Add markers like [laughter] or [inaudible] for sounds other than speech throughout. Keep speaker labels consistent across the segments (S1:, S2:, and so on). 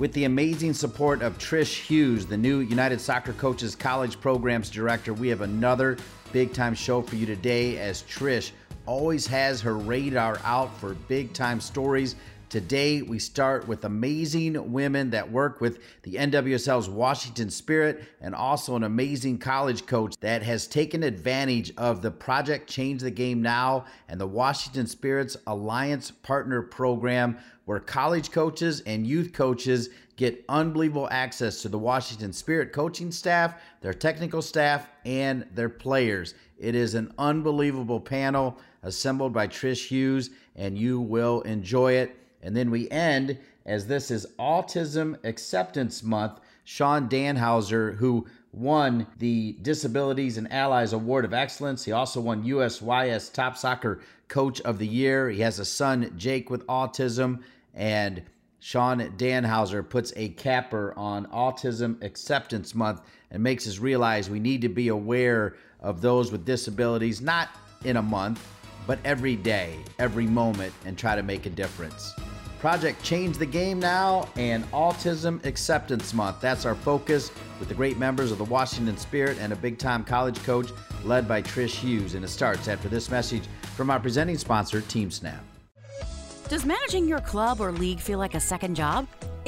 S1: With the amazing support of Trish Hughes, the new United Soccer Coaches College Programs Director, we have another big time show for you today as Trish always has her radar out for big time stories. Today, we start with amazing women that work with the NWSL's Washington Spirit and also an amazing college coach that has taken advantage of the Project Change the Game Now and the Washington Spirit's Alliance Partner Program, where college coaches and youth coaches get unbelievable access to the Washington Spirit coaching staff, their technical staff, and their players. It is an unbelievable panel assembled by Trish Hughes, and you will enjoy it. And then we end, as this is Autism Acceptance Month, Sean Danhauser, who won the Disabilities and Allies Award of Excellence. He also won USYS Top Soccer Coach of the Year. He has a son, Jake, with autism. And Sean Danhauser puts a capper on Autism Acceptance Month and makes us realize we need to be aware of those with disabilities, not in a month, but every day, every moment, and try to make a difference. Project Change the Game Now and Autism Acceptance Month. That's our focus with the great members of the Washington Spirit and a big time college coach led by Trish Hughes. And it starts after this message from our presenting sponsor, Team Snap.
S2: Does managing your club or league feel like a second job?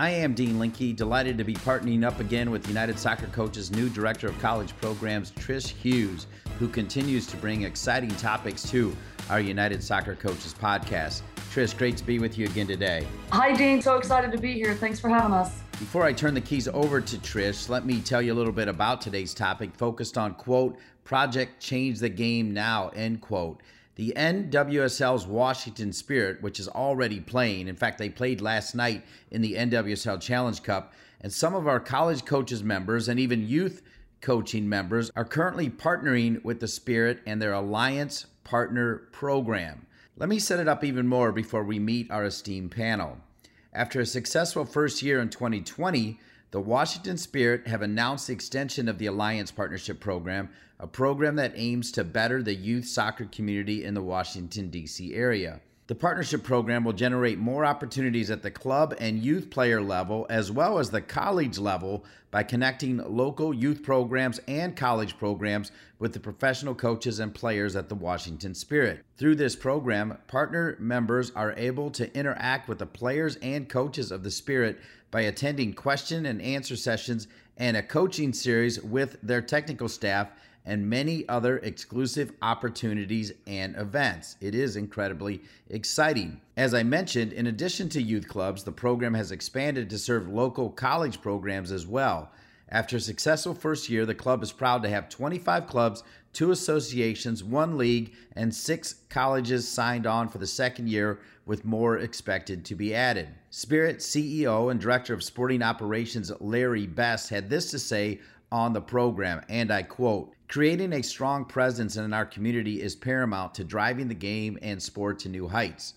S1: I am Dean Linke, delighted to be partnering up again with United Soccer Coach's new Director of College Programs, Trish Hughes, who continues to bring exciting topics to our United Soccer Coaches podcast. Trish, great to be with you again today.
S3: Hi, Dean. So excited to be here. Thanks for having us.
S1: Before I turn the keys over to Trish, let me tell you a little bit about today's topic focused on, quote, Project Change the Game Now, end quote. The NWSL's Washington Spirit, which is already playing, in fact, they played last night in the NWSL Challenge Cup, and some of our college coaches members and even youth coaching members are currently partnering with the Spirit and their Alliance Partner Program. Let me set it up even more before we meet our esteemed panel. After a successful first year in 2020, the Washington Spirit have announced the extension of the Alliance Partnership Program, a program that aims to better the youth soccer community in the Washington, D.C. area. The partnership program will generate more opportunities at the club and youth player level, as well as the college level, by connecting local youth programs and college programs with the professional coaches and players at the Washington Spirit. Through this program, partner members are able to interact with the players and coaches of the Spirit by attending question and answer sessions and a coaching series with their technical staff and many other exclusive opportunities and events. It is incredibly exciting. As I mentioned, in addition to youth clubs, the program has expanded to serve local college programs as well. After a successful first year, the club is proud to have 25 clubs, two associations, one league, and six colleges signed on for the second year, with more expected to be added. Spirit CEO and Director of Sporting Operations Larry Best had this to say on the program, and I quote Creating a strong presence in our community is paramount to driving the game and sport to new heights.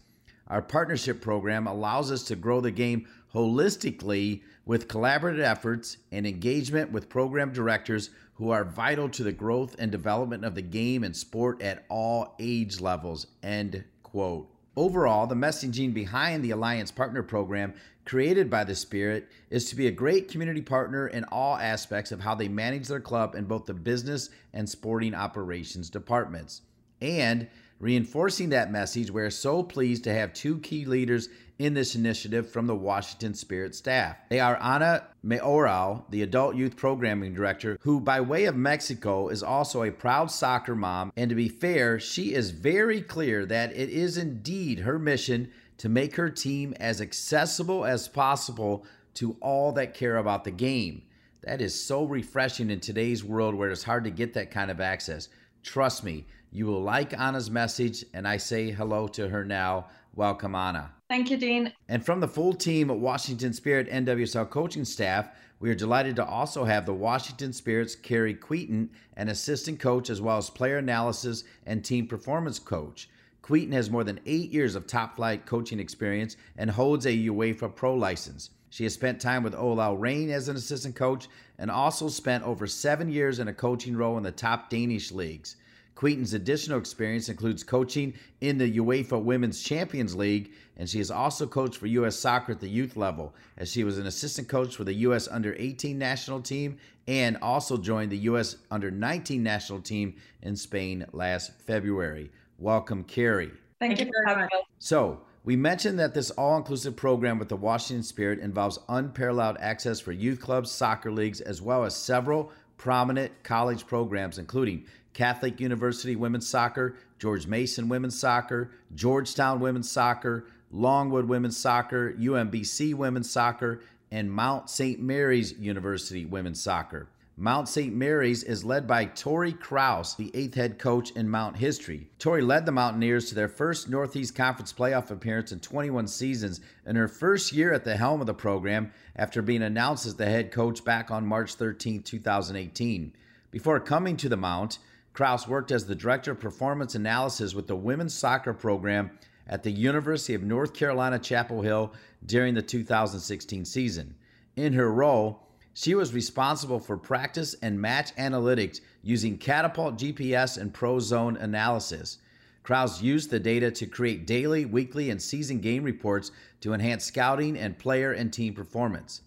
S1: Our partnership program allows us to grow the game holistically with collaborative efforts and engagement with program directors who are vital to the growth and development of the game and sport at all age levels. End quote. Overall, the messaging behind the Alliance Partner Program created by the Spirit is to be a great community partner in all aspects of how they manage their club in both the business and sporting operations departments. And reinforcing that message, we're so pleased to have two key leaders in this initiative from the Washington Spirit staff. They are Ana Mayoral, the adult youth programming director, who, by way of Mexico, is also a proud soccer mom. And to be fair, she is very clear that it is indeed her mission to make her team as accessible as possible to all that care about the game. That is so refreshing in today's world where it's hard to get that kind of access. Trust me, you will like Ana's message, and I say hello to her now. Welcome, Ana.
S4: Thank you, Dean.
S1: And from the full team at Washington Spirit NWSL coaching staff, we are delighted to also have the Washington Spirit's Carrie Kveton, an assistant coach, as well as player analysis and team performance coach. Kveton has more than eight years of top flight coaching experience and holds a UEFA Pro license. She has spent time with OL Reign as an assistant coach and also spent over seven years in a coaching role in the top Danish leagues. Kveton's additional experience includes coaching in the UEFA Women's Champions League, and she has also coached for U.S. soccer at the youth level, as she was an assistant coach for the U.S. Under 18 national team and also joined the U.S. Under 19 national team in Spain last February. Welcome, Carrie.
S4: Thank, Thank you for having us.
S1: So, we mentioned that this all inclusive program with the Washington Spirit involves unparalleled access for youth clubs, soccer leagues, as well as several prominent college programs, including Catholic University Women's Soccer, George Mason Women's Soccer, Georgetown Women's Soccer, Longwood Women's Soccer, UMBC Women's Soccer, and Mount St. Mary's University Women's Soccer. Mount St. Mary's is led by Tori Krause, the eighth head coach in Mount history. Tori led the Mountaineers to their first Northeast Conference playoff appearance in 21 seasons in her first year at the helm of the program after being announced as the head coach back on March 13, 2018. Before coming to the Mount, Krause worked as the director of performance analysis with the women's soccer program at the University of North Carolina, Chapel Hill during the 2016 season. In her role, she was responsible for practice and match analytics using Catapult GPS and ProZone analysis. Krause used the data to create daily, weekly, and season game reports to enhance scouting and player and team performance.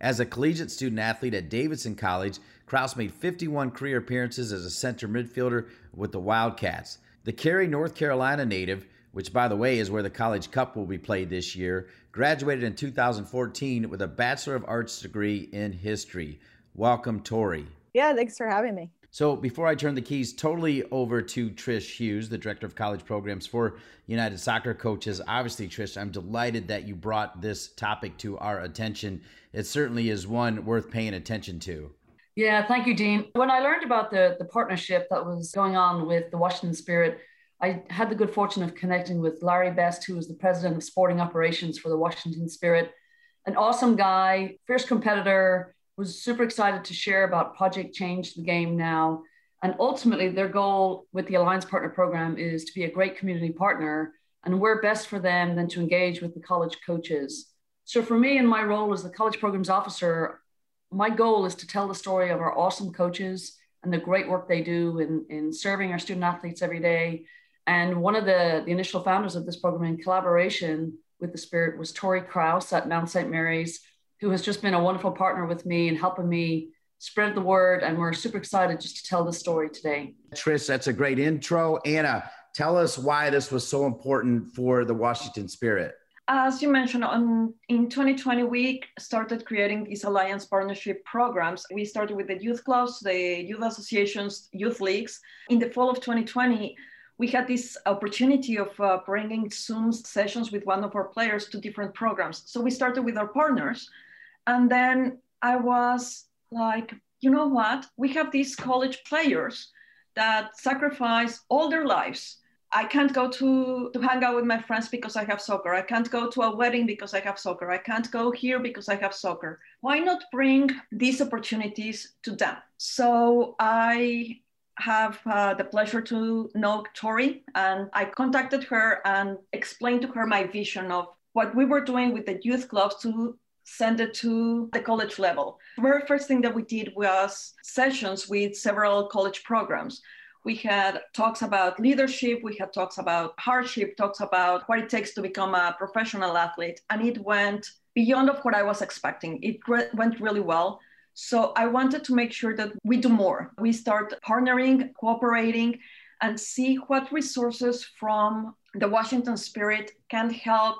S1: As a collegiate student athlete at Davidson College, Krause made 51 career appearances as a center midfielder with the Wildcats. The Cary, North Carolina native which, by the way, is where the College Cup will be played this year, graduated in 2014 with a Bachelor of Arts degree in history. Welcome, Tori.
S5: Yeah, thanks for having me.
S1: So, before I turn the keys totally over to Trish Hughes, the Director of College Programs for United Soccer Coaches, obviously, Trish, I'm delighted that you brought this topic to our attention. It certainly is one worth paying attention to.
S3: Yeah, thank you, Dean. When I learned about the, the partnership that was going on with the Washington Spirit, I had the good fortune of connecting with Larry Best, who was the president of sporting operations for the Washington Spirit. An awesome guy, fierce competitor, was super excited to share about Project Change the Game now. And ultimately, their goal with the Alliance Partner Program is to be a great community partner. And we're best for them than to engage with the college coaches. So, for me, in my role as the college programs officer, my goal is to tell the story of our awesome coaches and the great work they do in, in serving our student athletes every day and one of the, the initial founders of this program in collaboration with the Spirit was Tori Krause at Mount St. Mary's, who has just been a wonderful partner with me and helping me spread the word. And we're super excited just to tell the story today.
S1: Trish, that's a great intro. Anna, tell us why this was so important for the Washington Spirit.
S4: As you mentioned, on, in 2020, we started creating these alliance partnership programs. We started with the youth clubs, the youth associations, youth leagues. In the fall of 2020, we had this opportunity of uh, bringing Zoom sessions with one of our players to different programs. So we started with our partners. And then I was like, you know what? We have these college players that sacrifice all their lives. I can't go to, to hang out with my friends because I have soccer. I can't go to a wedding because I have soccer. I can't go here because I have soccer. Why not bring these opportunities to them? So I have uh, the pleasure to know Tori, and I contacted her and explained to her my vision of what we were doing with the youth clubs to send it to the college level. The very first thing that we did was sessions with several college programs. We had talks about leadership, we had talks about hardship, talks about what it takes to become a professional athlete, and it went beyond of what I was expecting. It re- went really well. So I wanted to make sure that we do more. We start partnering, cooperating, and see what resources from the Washington Spirit can help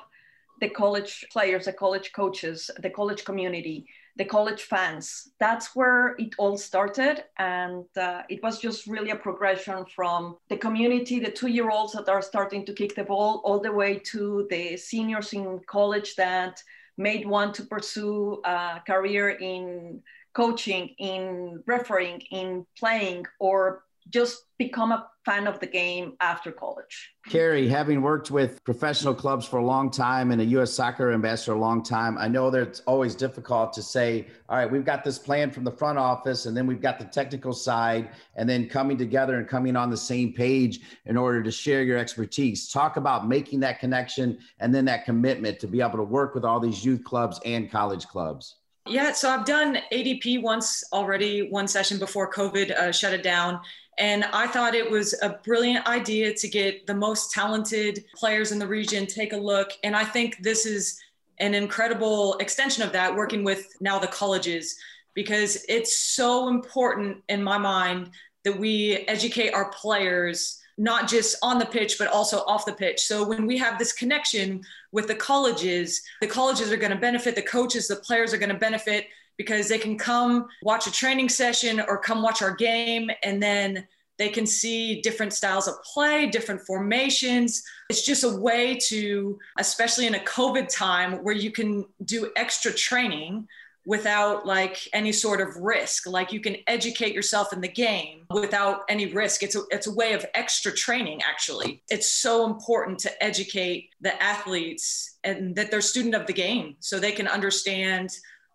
S4: the college players, the college coaches, the college community, the college fans. That's where it all started. And uh, it was just really a progression from the community, the two year olds that are starting to kick the ball, all the way to the seniors in college that made want to pursue a career in coaching, in refereeing, in playing, or just become a fan of the game after college.
S1: Carrie, having worked with professional clubs for a long time and a U.S. soccer ambassador a long time, I know that it's always difficult to say, all right, we've got this plan from the front office, and then we've got the technical side, and then coming together and coming on the same page in order to share your expertise. Talk about making that connection and then that commitment to be able to work with all these youth clubs and college clubs.
S5: Yeah, so I've done ADP once already, one session before COVID uh, shut it down. And I thought it was a brilliant idea to get the most talented players in the region take a look. And I think this is an incredible extension of that, working with now the colleges, because it's so important in my mind that we educate our players not just on the pitch, but also off the pitch. So when we have this connection with the colleges, the colleges are going to benefit, the coaches, the players are going to benefit because they can come watch a training session or come watch our game and then they can see different styles of play, different formations. It's just a way to, especially in a COVID time where you can do extra training without like any sort of risk. Like you can educate yourself in the game without any risk. It's a, it's a way of extra training actually. It's so important to educate the athletes and that they're student of the game so they can understand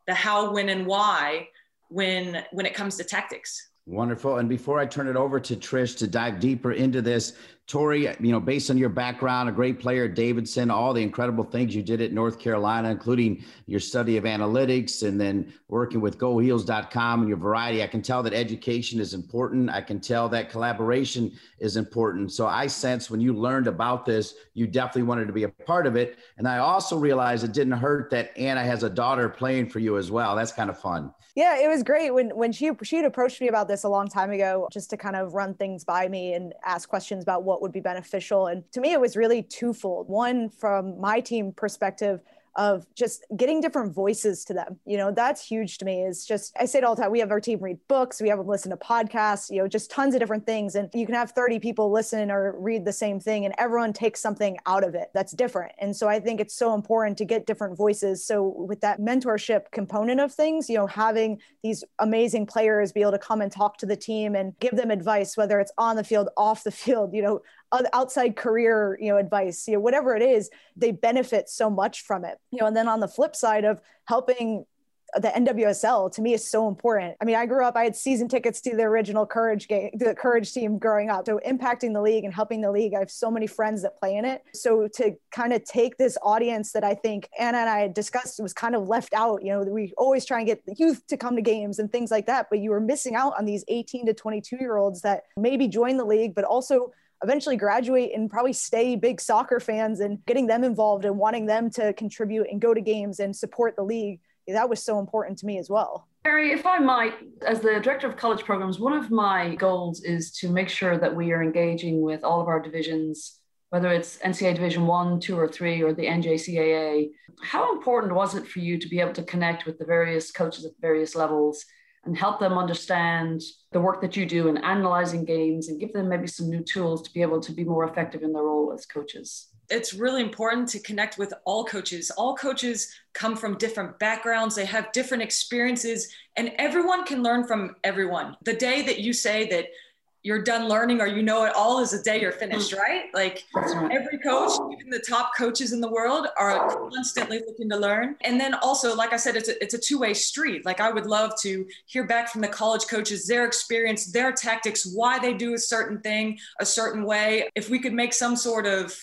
S5: the how, when, and why when when it comes to tactics.
S1: Wonderful. And before I turn it over to Trish to dive deeper into this, Tori, you know, based on your background, a great player at Davidson, all the incredible things you did at North Carolina, including your study of analytics and then working with GoHeels.com and your variety, I can tell that education is important. I can tell that collaboration is important. So I sense when you learned about this, you definitely wanted to be a part of it. And I also realized it didn't hurt that Anna has a daughter playing for you as well. That's kind of fun.
S6: Yeah, it was great when when she she had approached me about this a long time ago, just to kind of run things by me and ask questions about what would be beneficial. And to me, it was really twofold. One, from my team perspective, of just getting different voices to them. You know, that's huge to me. Is just I say it all the time. We have our team read books, we have them listen to podcasts, you know, just tons of different things. And you can have 30 people listen or read the same thing and everyone takes something out of it that's different. And so I think it's so important to get different voices. So with that mentorship component of things, you know, having these amazing players be able to come and talk to the team and give them advice, whether it's on the field, off the [laughs] field, you know, outside career you know advice you know whatever it is they benefit so much from it you know and then on the flip side of helping the NWSL to me is so important. I mean, I grew up, I had season tickets to the original Courage game, the Courage team growing up. So impacting the league and helping the league, I have so many friends that play in it. So to kind of take this audience that I think Anna and I discussed was kind of left out, you know, we always try and get the youth to come to games and things like that, but you were missing out on these 18 to 22 year olds that maybe join the league, but also eventually graduate and probably stay big soccer fans and getting them involved and wanting them to contribute and go to games and support the league. That was so important to me as well.
S3: Carrie, if I might, as the director of college programs, one of my goals is to make sure that we are engaging with all of our divisions, whether it's NCAA Division One, Two, or Three, or the NJCAA. How important was it for you to be able to connect with the various coaches at various levels and help them understand the work that you do in analyzing games and give them maybe some new tools to be able to be more effective in their role as coaches
S5: it's really important to connect with all coaches. All coaches come from different backgrounds, they have different experiences, and everyone can learn from everyone. The day that you say that you're done learning or you know it all is a day you're finished, mm. right? Like every coach, even the top coaches in the world, are constantly looking to learn. And then also, like I said, it's a, it's a two way street. Like I would love to hear back from the college coaches, their experience, their tactics, why they do a certain thing a certain way. If we could make some sort of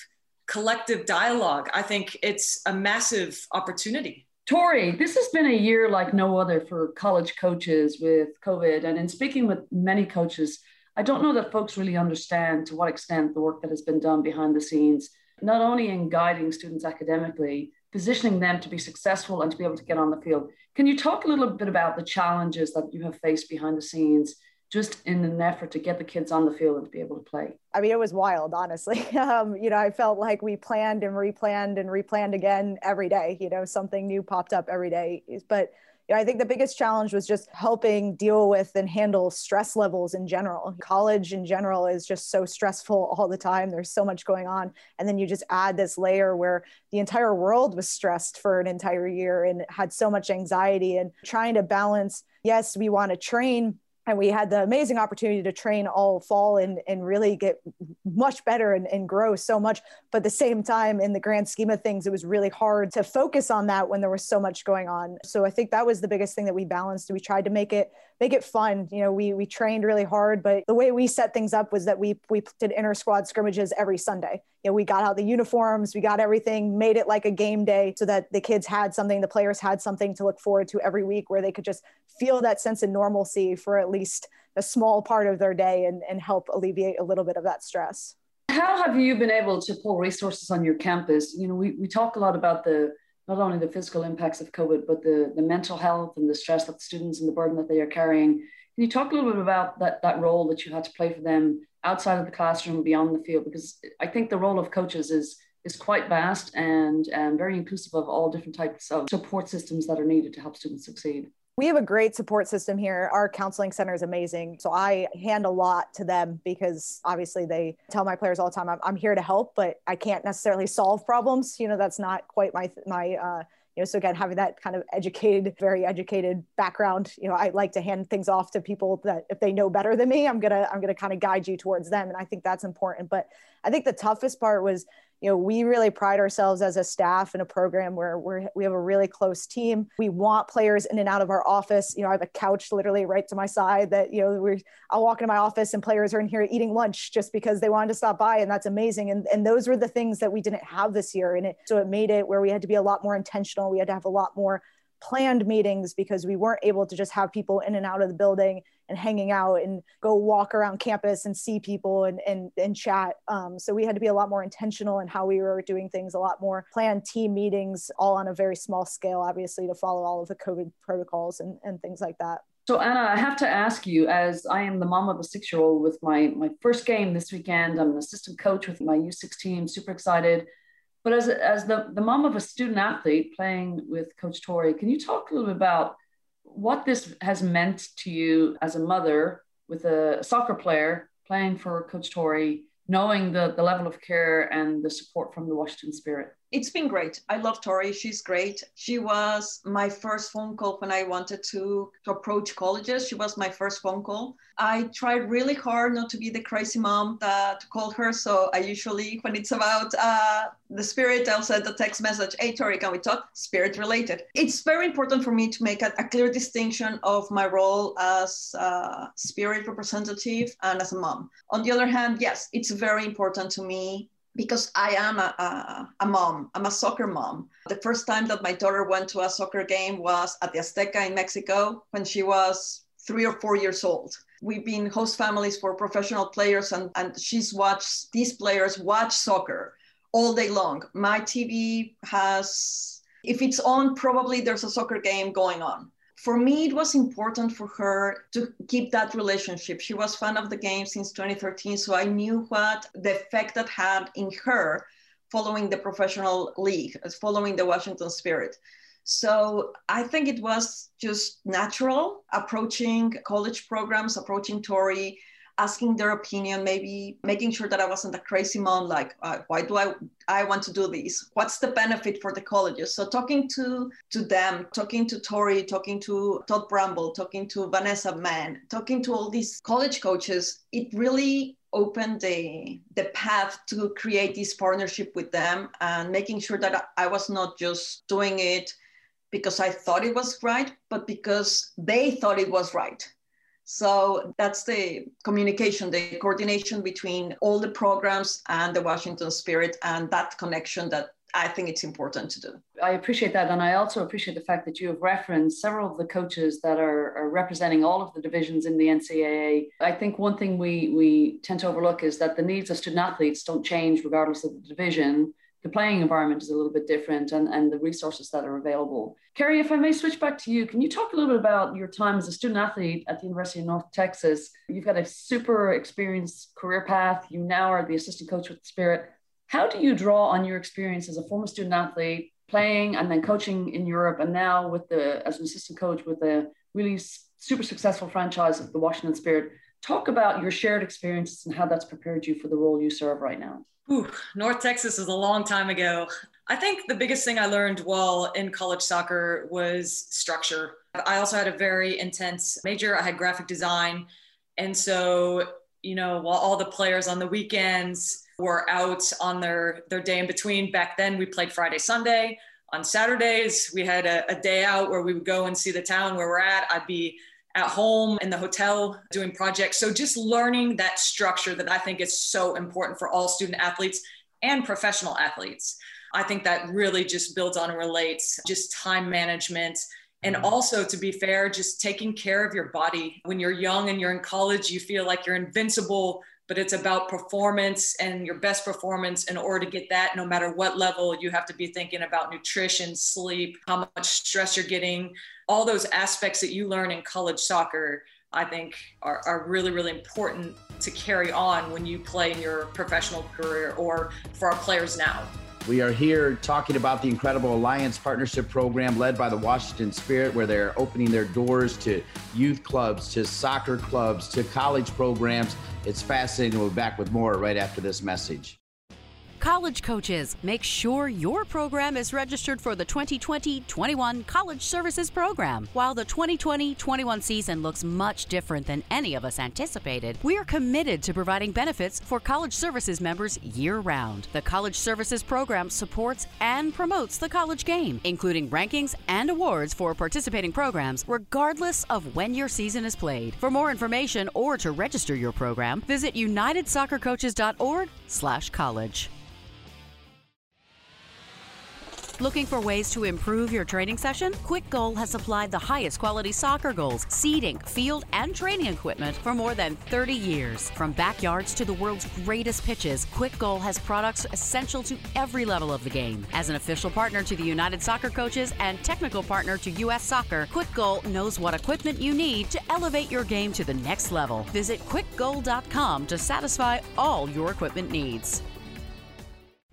S5: collective dialogue, I think it's a massive opportunity.
S3: Tori, this has been a year like no other for college coaches with COVID. And in speaking with many coaches, I don't know that folks really understand to what extent the work that has been done behind the scenes, not only in guiding students academically, positioning them to be successful and to be able to get on the field. Can you talk a little bit about the challenges that you have faced behind the scenes just in an effort to get the kids on the field and to be able to play?
S6: I mean, it was wild, honestly. [laughs] Um, you know, I felt like we planned and replanned and replanned again every day. You know, something new popped up every day. But you know, I think the biggest challenge was just helping deal with and handle stress levels in general. College in general is just so stressful all the time. There's so much going on. And then you just add this layer where the entire world was stressed for an entire year and had so much anxiety and trying to balance. Yes, we want to train and we had the amazing opportunity to train all fall and, and really get much better and, and grow so much. But at the same time in the grand scheme of things it was really hard to focus on that when there was so much going on. So i think that was the biggest thing that we balanced. We tried to make it make it fun you know we we trained really hard but the way we set things up was that we we did inter squad scrimmages every sunday you know we got out the uniforms we got everything made it like a game day so that the kids had something the players had something to look forward to every week where they could just feel that sense of normalcy for at least a small part of their day and, and help alleviate a little bit of that stress.
S3: How have you been able to pull resources on your campus? You know, we, we talk a lot about the not only the physical impacts of COVID, but the, the mental health and the stress that the students and the burden that they are carrying. Can you talk a little bit about that, that role that you had to play for them outside of the classroom, beyond the field? Because I think the role of coaches is is quite vast and, and very inclusive of all different types of support systems that are needed to help students succeed.
S6: We have a great support system here. Our counseling center is amazing. So I hand a lot to them because obviously they tell my players all the time, I'm, I'm here to help, but I can't necessarily solve problems. You know, that's not quite my, my, uh, you know so again having that kind of educated very educated background you know i like to hand things off to people that if they know better than me i'm gonna i'm gonna kind of guide you towards them and i think that's important but i think the toughest part was you know we really pride ourselves as a staff in a program where we're, we have a really close team. We want players in and out of our office. You know i have a couch literally right to my side that you know we're i'll walk into my office and players are in here eating lunch just because they wanted to stop by and that's amazing. And, and those were the things that we didn't have this year. And it so it made it where we had to be a lot more intentional. We had to have a lot more planned meetings because we weren't able to just have people in and out of the building and hanging out and go walk around campus and see people and, and, and chat. Um, so we had to be a lot more intentional in how we were doing things, a lot more planned team meetings, all on a very small scale, obviously, to follow all of the COVID protocols and, and things like that.
S3: So Anna, I have to ask you, as I am the mom of a six-year-old with my my first game this weekend. I'm an assistant coach with my U6 team, super excited. But as, as the, the mom of a student athlete playing with Coach Tori, can you talk a little bit about what this has meant to you as a mother with a soccer player playing for Coach Tori, knowing the, the level of care and the support from the Washington Spirit?
S4: It's been great. I love Tori. She's great. She was my first phone call when I wanted to, to approach colleges. She was my first phone call. I tried really hard not to be the crazy mom that called her. So I usually, when it's about uh, the spirit, I'll send a text message, hey, Tori, can we talk? Spirit related. It's very important for me to make a, a clear distinction of my role as a spirit representative and as a mom. On the other hand, yes, it's very important to me because I am a, a, a, mom, I'm a soccer mom. The first time that my daughter went to a soccer game was at the Azteca in Mexico when she was three or four years old. We've been host families for professional players, and, and she's watched these players watch soccer all day long. My TV has, if it's on, probably there's a soccer game going on for me, it was important for her to keep that relationship. She was fan of the game since 2013, so I knew what the effect that had in her following the professional league, following the Washington Spirit. So I think it was just natural approaching college programs, approaching Tori, asking their opinion, maybe making sure that I wasn't a crazy mom, like, uh, why do I, I want to do this? What's the benefit for the colleges? So talking to, to them, talking to Tori, talking to Todd Bramble, talking to Vanessa Mann, talking to all these college coaches, it really opened the, the path to create this partnership with them and making sure that I was not just doing it because I thought it was right, but because they thought it was right. So that's the communication, the coordination between all the programs and the Washington Spirit, and that connection that I think it's important to do.
S3: I appreciate that. And I also appreciate the fact that you have referenced several of the coaches that are, are, representing all of the divisions in the NCAA. I think one thing we, we tend to overlook is that the needs of student athletes don't change regardless of the division the playing environment is a little bit different and, and the resources that are available. Carrie, if I may switch back to you, can you talk a little bit about your time as a student athlete at the University of North Texas? You've got a super experienced career path. You now are the assistant coach with the Spirit. How do you draw on your experience as a former student athlete, playing and then coaching in Europe, and now with the as an assistant coach with a really super successful franchise of the Washington Spirit? Talk about your shared experiences and how that's prepared you for the role you serve right now.
S5: North Texas is a long time ago. I think the biggest thing I learned while in college soccer was structure. I also had a very intense major. I had graphic design. And so, you know, while all the players on the weekends were out on their, their day in between, back then we played Friday, Sunday. On Saturdays, we had a, a day out where we would go and see the town where we're at. I'd be at home in the hotel doing projects. So just learning that structure that I think is so important for all student athletes and professional athletes. I think that really just builds on and relates just time management. And mm-hmm. also, to be fair, just taking care of your body. When you're young and you're in college, you feel like you're invincible, but it's about performance and your best performance. In order to get that, no matter what level, you have to be thinking about nutrition, sleep, how much stress you're getting, all those aspects that you learn in college soccer, I think are, are really, really important to carry on when you play in your professional career or for our players now.
S1: We are here talking about the incredible Alliance Partnership Program led by the Washington Spirit, where they're opening their doors to youth clubs, to soccer clubs, to college programs. It's fascinating. We'll be back with more right after this message.
S2: College coaches, make sure your program is registered for the 2020 21 College Services Program. While the 2020 21 season looks much different than any of us anticipated, we are committed to providing benefits for college services members year round. The College Services Program supports and promotes the college game, including rankings and awards for participating programs, regardless of when your season is played. For more information or to register your program, visit unitedsoccercoaches.org/college. Looking for ways to improve your training session? Quick Goal has supplied the highest quality soccer goals, seating, field, and training equipment for more than 30 years. From backyards to the world's greatest pitches, Quick Goal has products essential to every level of the game. As an official partner to the United Soccer Coaches and technical partner to U.S. Soccer, Quick Goal knows what equipment you need to elevate your game to the next level. Visit quickgoal.com to satisfy all your equipment needs.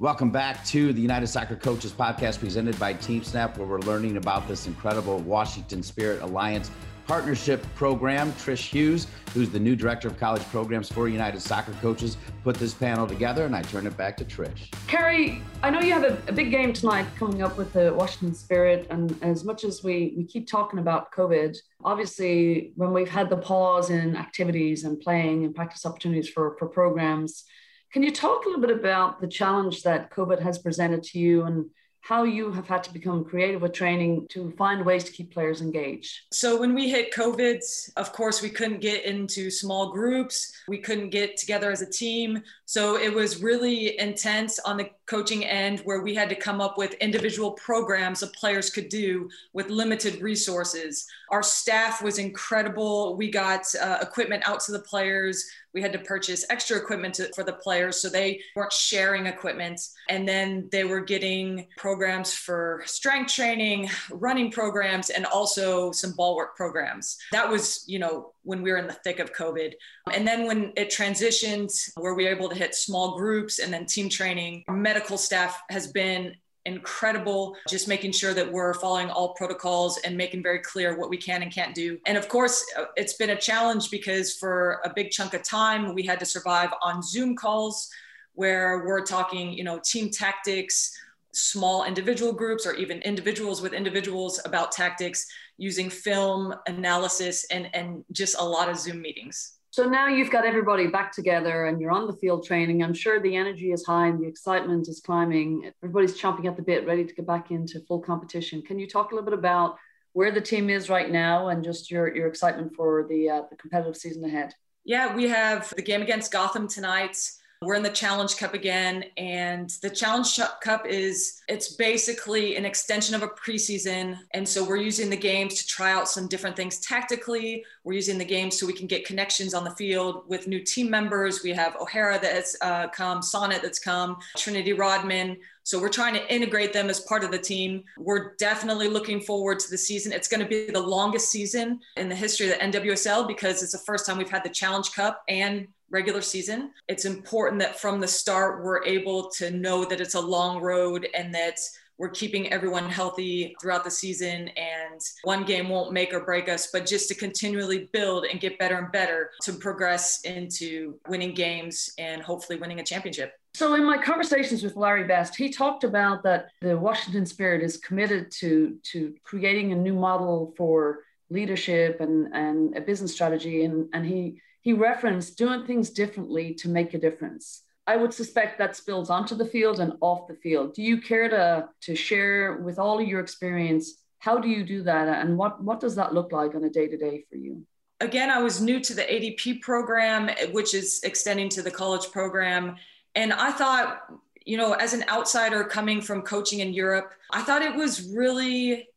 S1: Welcome back to the United Soccer Coaches podcast presented by TeamSnap, where we're learning about this incredible Washington Spirit Alliance partnership program. Trish Hughes, who's the new director of college programs for United Soccer Coaches, put this panel together, and I turn it back to Trish.
S3: Carrie, I know you have a, a big game tonight coming up with the Washington Spirit, and as much as we, we keep talking about COVID, obviously, when we've had the pause in activities and playing and practice opportunities for, for programs, can you talk a little bit about the challenge that COVID has presented to you and how you have had to become creative with training to find ways to keep players engaged?
S5: So, when we hit COVID, of course, we couldn't get into small groups, we couldn't get together as a team. So, it was really intense on the coaching end where we had to come up with individual programs that players could do with limited resources. Our staff was incredible. We got uh, equipment out to the players we had to purchase extra equipment to, for the players so they weren't sharing equipment. And then they were getting programs for strength training, running programs, and also some ball work programs. That was, you know, when we were in the thick of COVID. And then when it transitioned, where we were able to hit small groups and then team training, our medical staff has been incredible, just making sure that we're following all protocols and making very clear what we can and can't do. And of course, uh, it's been a challenge because for a big chunk of time, we had to survive on Zoom calls where we're talking, you know, team tactics, small individual groups, or even individuals with individuals about tactics using film analysis and, and just a lot of Zoom meetings.
S3: So now you've got everybody back together and you're on the field training. I'm sure the energy is high and the excitement is climbing. Everybody's chomping at the bit, ready to get back into full competition. Can you talk a little bit about where the team is right now and just your, your excitement for the, uh, the competitive season ahead?
S5: Yeah, we have the game against Gotham tonight. We're in the Challenge Cup again, and the Challenge Cup is it's basically an extension of a preseason. And so we're using the games to try out some different things tactically. We're using the games so we can get connections on the field with new team members. We have O'Hara that has uh, come, Sonnett that's come, Trinity Rodman. So we're trying to integrate them as part of the team. We're definitely looking forward to the season. It's going to be the longest season in the history of the NWSL because it's the first time we've had the Challenge Cup and regular season. It's important that from the start, we're able to know that it's a long road and that we're keeping everyone healthy throughout the season and one game won't make or break us but just to continually build and get better and better to progress into winning games and hopefully winning a championship
S3: so in my conversations with Larry Best, he talked about that the Washington Spirit is committed to to creating a new model for leadership and, and a business strategy. And, and he he referenced doing things differently to make a difference. I would suspect that spills onto the field and off the field. Do you care to, to share with all of your experience? How do you do that? And what, what does that look like on a day to day for you?
S5: Again, I was new to the ADP program, which is extending to the college program. And I thought, you know, as an outsider coming from coaching in Europe, I thought it was really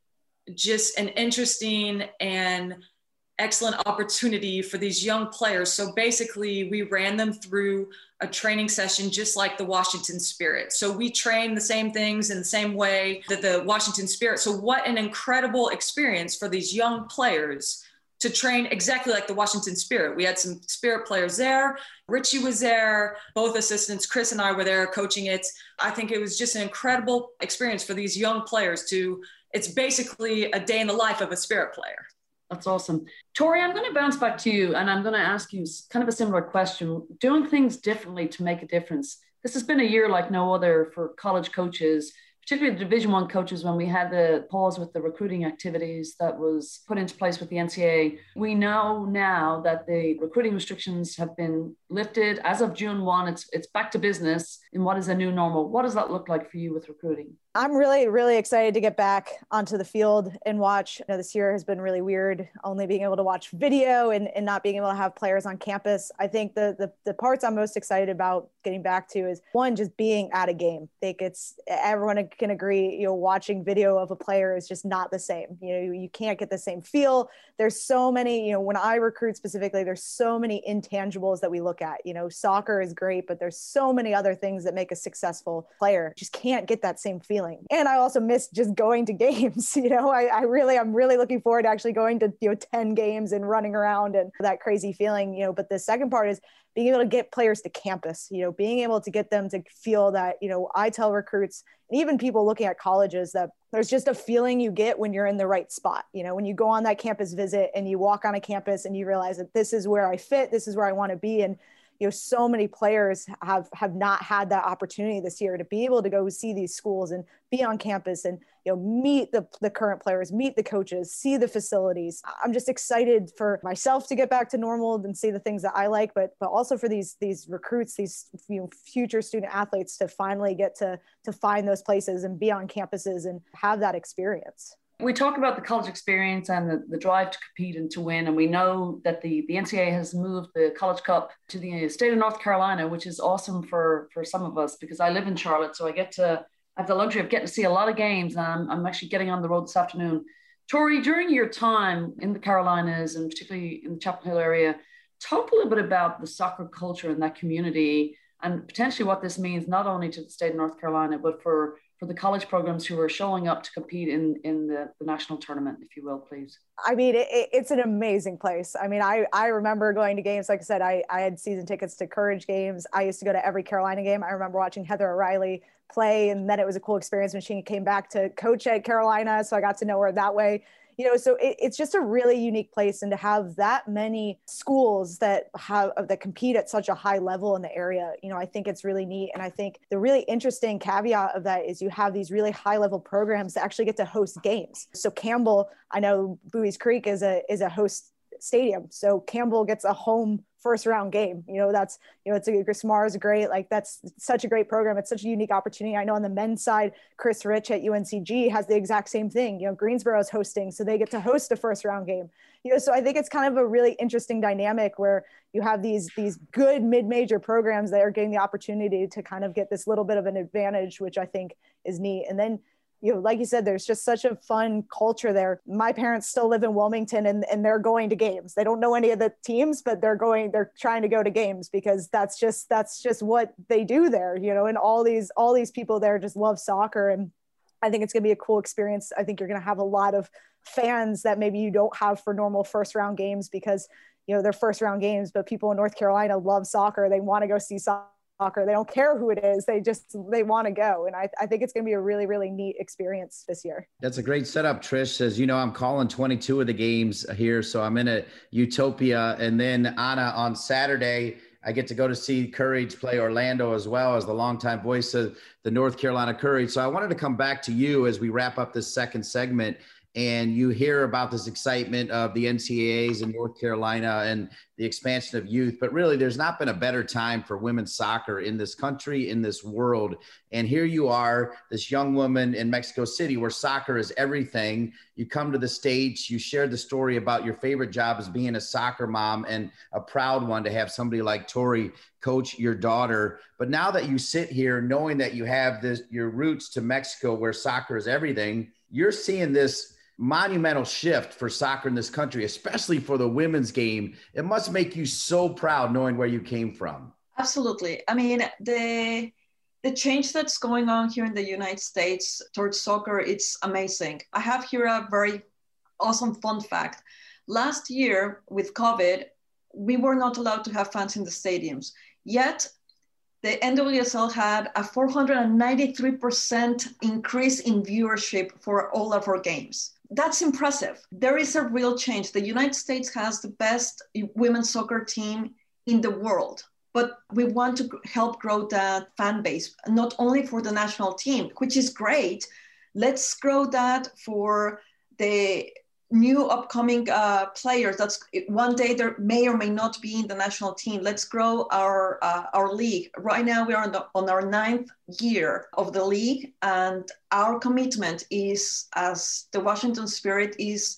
S5: just an interesting and excellent opportunity for these young players. So basically, we ran them through a training session just like the Washington Spirit. So we train the same things in the same way that the Washington Spirit. So, what an incredible experience for these young players to train exactly like the Washington Spirit. We had some Spirit players there. Richie was there. Both assistants, Chris and I, were there coaching it. I think it was just an incredible experience for these young players to. It's basically a day in the life of a Spirit player.
S3: That's awesome. Tori, I'm going to bounce back to you and I'm going to ask you kind of a similar question. Doing things differently to make a difference. This has been a year like no other for college coaches particularly the division one coaches when we had the pause with the recruiting activities that was put into place with the ncaa we know now that the recruiting restrictions have been lifted as of june 1 it's it's back to business in what is a new normal what does that look like for you with recruiting
S6: i'm really really excited to get back onto the field and watch you know, this year has been really weird only being able to watch video and, and not being able to have players on campus i think the, the the parts i'm most excited about getting back to is one just being at a game I think it's everyone can agree, you know, watching video of a player is just not the same. You know, you can't get the same feel. There's so many, you know, when I recruit specifically, there's so many intangibles that we look at. You know, soccer is great, but there's so many other things that make a successful player. Just can't get that same feeling. And I also miss just going to [laughs] games. You know, I, I really, I'm really looking forward to actually going to, you know, 10 games and running around and that crazy feeling, you know, but the second part is being able to get players to campus, you know, being able to get them to feel that, you know, I tell recruits and even people looking at colleges that there's just a feeling you get when you're in the right spot. You know, when you go on that campus visit and you walk on a campus and you realize that this is where I fit, this is where I want to be. And you know so many players have have not had that opportunity this year to be able to go see these schools and be on campus and you know meet the, the current players meet the coaches see the facilities. I'm just excited for myself to get back to normal and see the things that i like but but also for these these recruits these you know, future student athletes to finally get to to find those places and be on campuses and have that experience
S3: we talk about the college experience and the, the drive to compete and to win. And we know that the, the NCAA has moved the College Cup to the uh, state of North Carolina, which is awesome for, for some of us because I live in Charlotte. So I get to have the luxury of getting to see a lot of games. And I'm, I'm actually getting on the road this afternoon. Tori, during your time in the Carolinas and particularly in the Chapel Hill area, talk a little bit about the soccer culture in that community and potentially what this means not only to the state of North Carolina, but for for the college programs who are showing up to compete in in the, the national tournament, if you will, please?
S6: I mean, it, it's an amazing place. I mean, I I remember going to games. Like I said, I I had season tickets to Courage games. I used to go to every Carolina game. I remember watching Heather O'Reilly play, and then it was a cool experience when she came back to coach at Carolina. So I got to know her that way you know so it, it's just a really unique place and to have that many schools that have uh, that compete at such a high level in the area you know i think it's really neat. And i think the really interesting caveat of that is you have these really high level programs that actually get to host games. So campbell i know buies creek is a is a host stadium. So campbell gets a home first round game. You know, that's, you know, it's a Smar is great. Like that's such a great program. It's such a unique opportunity. I know on the men's side, Chris Rich at UNCG has the exact same thing. You know, Greensboro is hosting, so they get to host a first round game. You know, so I think it's kind of a really interesting dynamic where you have these these good mid-major programs that are getting the opportunity to kind of get this little bit of an advantage, which I think is neat. And then you know, like you said, there's just such a fun culture there. My parents still live in Wilmington and, and they're going to games. They don't know any of the teams, but they're going, they're trying to go to games because that's just, that's just what they do there, you know, and all these, all these people there just love soccer. And I think it's going to be a cool experience. I think you're going to have a lot of fans that maybe you don't have for normal first round games because, you know, they're first round games, but people in North Carolina love soccer. They want to go see soccer soccer. They don't care who it is. They just they want to go. And I, I think it's going to be a really really neat experience this year.
S1: That's a great setup. Trish says, you know, I'm calling 22 of the games here, so I'm in a utopia. And then Anna on Saturday. I get to go to see Courage play Orlando as well as the longtime voice of the North Carolina Courage. So I wanted to come back to you as we wrap up this second segment and you hear about this excitement of the NCAAs in North Carolina and the expansion of youth, but really there's not been a better time for women's soccer in this country, in this world. And here you are, this young woman in Mexico City where soccer is everything. You come to the States, you share the story about your favorite job as being a soccer mom and a proud one to have somebody like Tori coach your daughter. But now that you sit here knowing that you have this your roots to Mexico where soccer is everything, you're seeing this monumental shift for soccer in this country, especially for the women's game. It must make you so proud knowing where you came from.
S4: Absolutely. I mean, the the change that's going on here in the United States towards soccer, it's amazing. I have here a very awesome fun fact. Last year with COVID, we were not allowed to have fans in the stadiums. Yet the NWSL had a 493% increase in viewership for all of our games that's impressive. There is a real change. The United States has the best women's soccer team in the world, but we want to help grow that fan base, not only for the national team, which is great. Let's grow that for the new upcoming uh, players. That's one day there may or may not be in the national team. Let's grow our uh, our league. Right now we are on, the, on, our ninth year of the league and our commitment is as the washington spirit is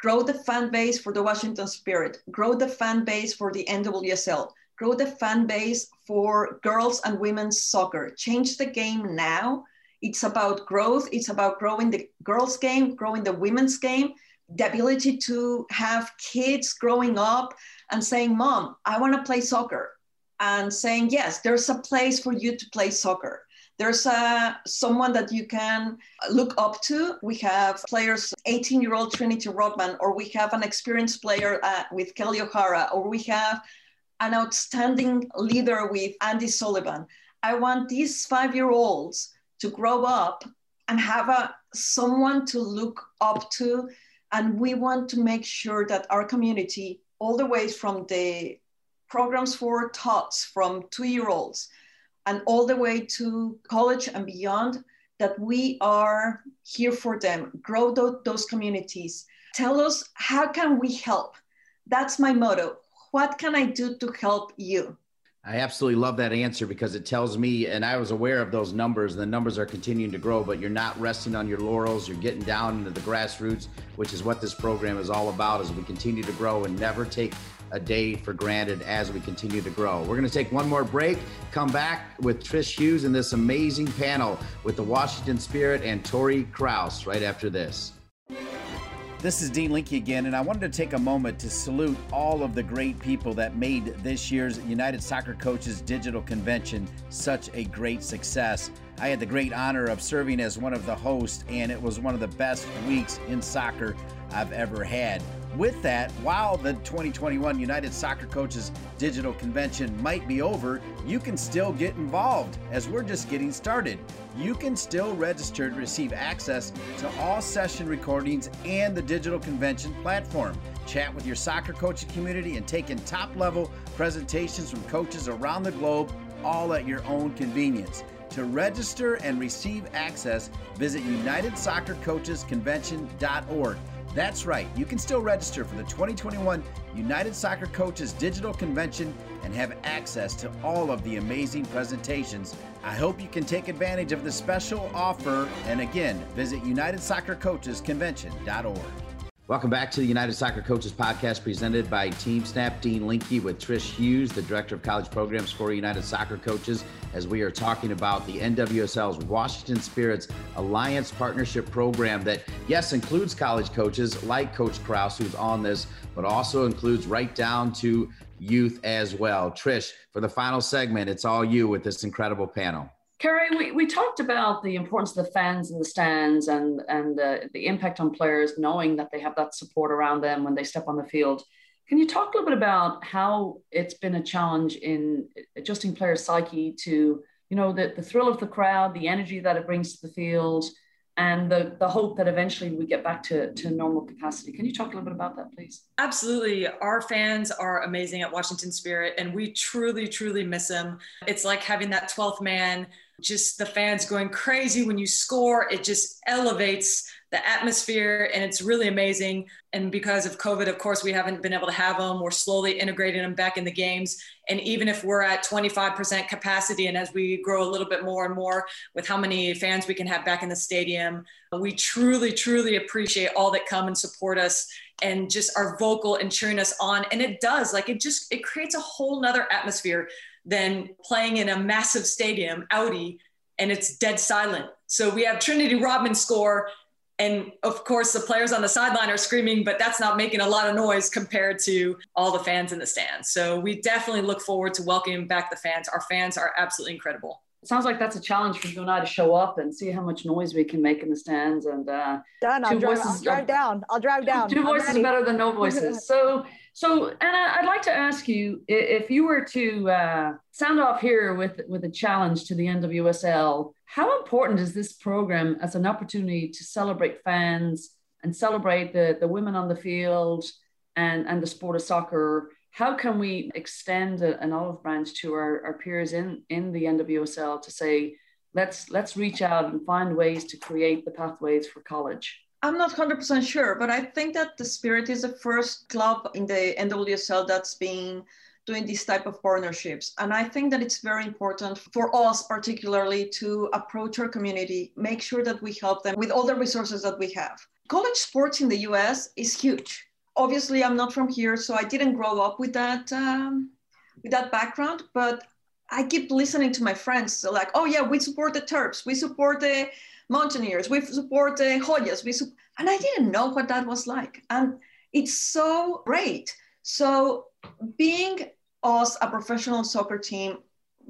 S4: grow the fan base for the washington spirit. Grow the fan base for the nwsl grow the fan base for girls and women's soccer. Change the game now. It's about growth. It's about growing the girls game growing the women's game the ability to have kids growing up and saying, Mom, I want to play soccer. And saying, Yes, there's a place for you to play soccer. There's a, someone that you can look up to. We have players, 18 year old Trinity Rodman, or we have an experienced player uh, with Kelly O'Hara, or we have an outstanding leader with Andi Sullivan. I want these five year olds to grow up and have a, someone to look up to and we want to make sure that our community, all the way from the programs for tots from two year olds and all the way to college and beyond, that we are here for them, grow th- those communities. Tell us, how can we help? That's my motto. What can I do to help you?
S1: I absolutely love that answer because it tells me, and I was aware of those numbers, and the numbers are continuing to grow, but you're not resting on your laurels. You're getting down into the grassroots, which is what this program is all about as we continue to grow and never take a day for granted as we continue to grow. We're going to take one more break, come back with Trish Hughes and this amazing panel with the Washington Spirit and Tori Krause right after this. This is Dean Linke again, and I wanted to take a moment to salute all of the great people that made this year's United Soccer Coaches Digital Convention such a great success. I had the great honor of serving as one of the hosts, and it was one of the best weeks in soccer I've ever had. With that, while the 2021 United Soccer Coaches Digital Convention might be over, you can still get involved as we're just getting started. You can still register to receive access to all session recordings and the digital convention platform. Chat with your soccer coaching community and take in top level presentations from coaches around the globe, all at your own convenience. To register and receive access, visit UnitedSoccerCoachesConvention.org. That's right, you can still register for the 2021 United Soccer Coaches Digital Convention and have access to all of the amazing presentations. I hope you can take advantage of the special offer and again, visit UnitedSoccerCoachesConvention.org. Welcome back to the United Soccer Coaches Podcast presented by TeamSnap Dean Linke with Trish Hughes, the Director of College Programs for United Soccer Coaches, as we are talking about the NWSL's Washington Spirits Alliance Partnership Program that, yes, includes college coaches like Coach Krause, who's on this, but also includes right down to youth as well. Trish, for the final segment, it's all you with this incredible panel.
S3: Carrie, we, we talked about the importance of the fans in the stands and, and uh, the impact on players knowing that they have that support around them when they step on the field. Can you talk a little bit about how it's been a challenge in adjusting players' psyche to, you know, the, the thrill of the crowd, the energy that it brings to the field, and the, the hope that eventually we get back to, to normal capacity. Can you talk a little bit about that, please?
S5: Absolutely. Our fans are amazing at Washington Spirit, and we truly, truly miss them. It's like having that 12th man, just the fans going crazy when you score. It just elevates the atmosphere and it's really amazing. And because of COVID, of course, we haven't been able to have them. We're slowly integrating them back in the games. And even if we're at 25% capacity, and as we grow a little bit more and more with how many fans we can have back in the stadium, we truly, truly appreciate all that come and support us and just are vocal and cheering us on. And it does, like, it just, it creates a whole nother atmosphere than playing in a massive stadium, Audi, and it's dead silent. So we have Trinity Rodman score and of course, the players on the sideline are screaming, but that's not making a lot of noise compared to all the fans in the stands. So we definitely look forward to welcoming back the fans. Our fans are absolutely incredible.
S3: It sounds like that's a challenge for you and I to show up and see how much noise we can make in the stands. And uh,
S6: done. I'll drive, I'll drive down. I'll drive down.
S3: Two, two voices better than no voices. [laughs] so so, Anna, I'd like to ask you if you were to uh, sound off here with, with a challenge to the NWSL, how important is this program as an opportunity to celebrate fans and celebrate the, the women on the field and, and the sport of soccer? How can we extend a, an olive branch to our, our peers in, in the NWSL to say, let's, let's reach out and find ways to create the pathways for college?
S4: I'm not 100% sure, but I think that the Spirit is the first club in the NWSL that's been doing this type of partnerships. And I think that it's very important for us, particularly, to approach our community, make sure that we help them with all the resources that we have. College sports in the US is huge. Obviously, I'm not from here, so I didn't grow up with that. Um, with that background, but I keep listening to my friends so like, oh yeah, we support the Terps, we support the Mountaineers, we support the Hoyas, we su- and I didn't know what that was like. And it's so great. So being us a professional soccer team,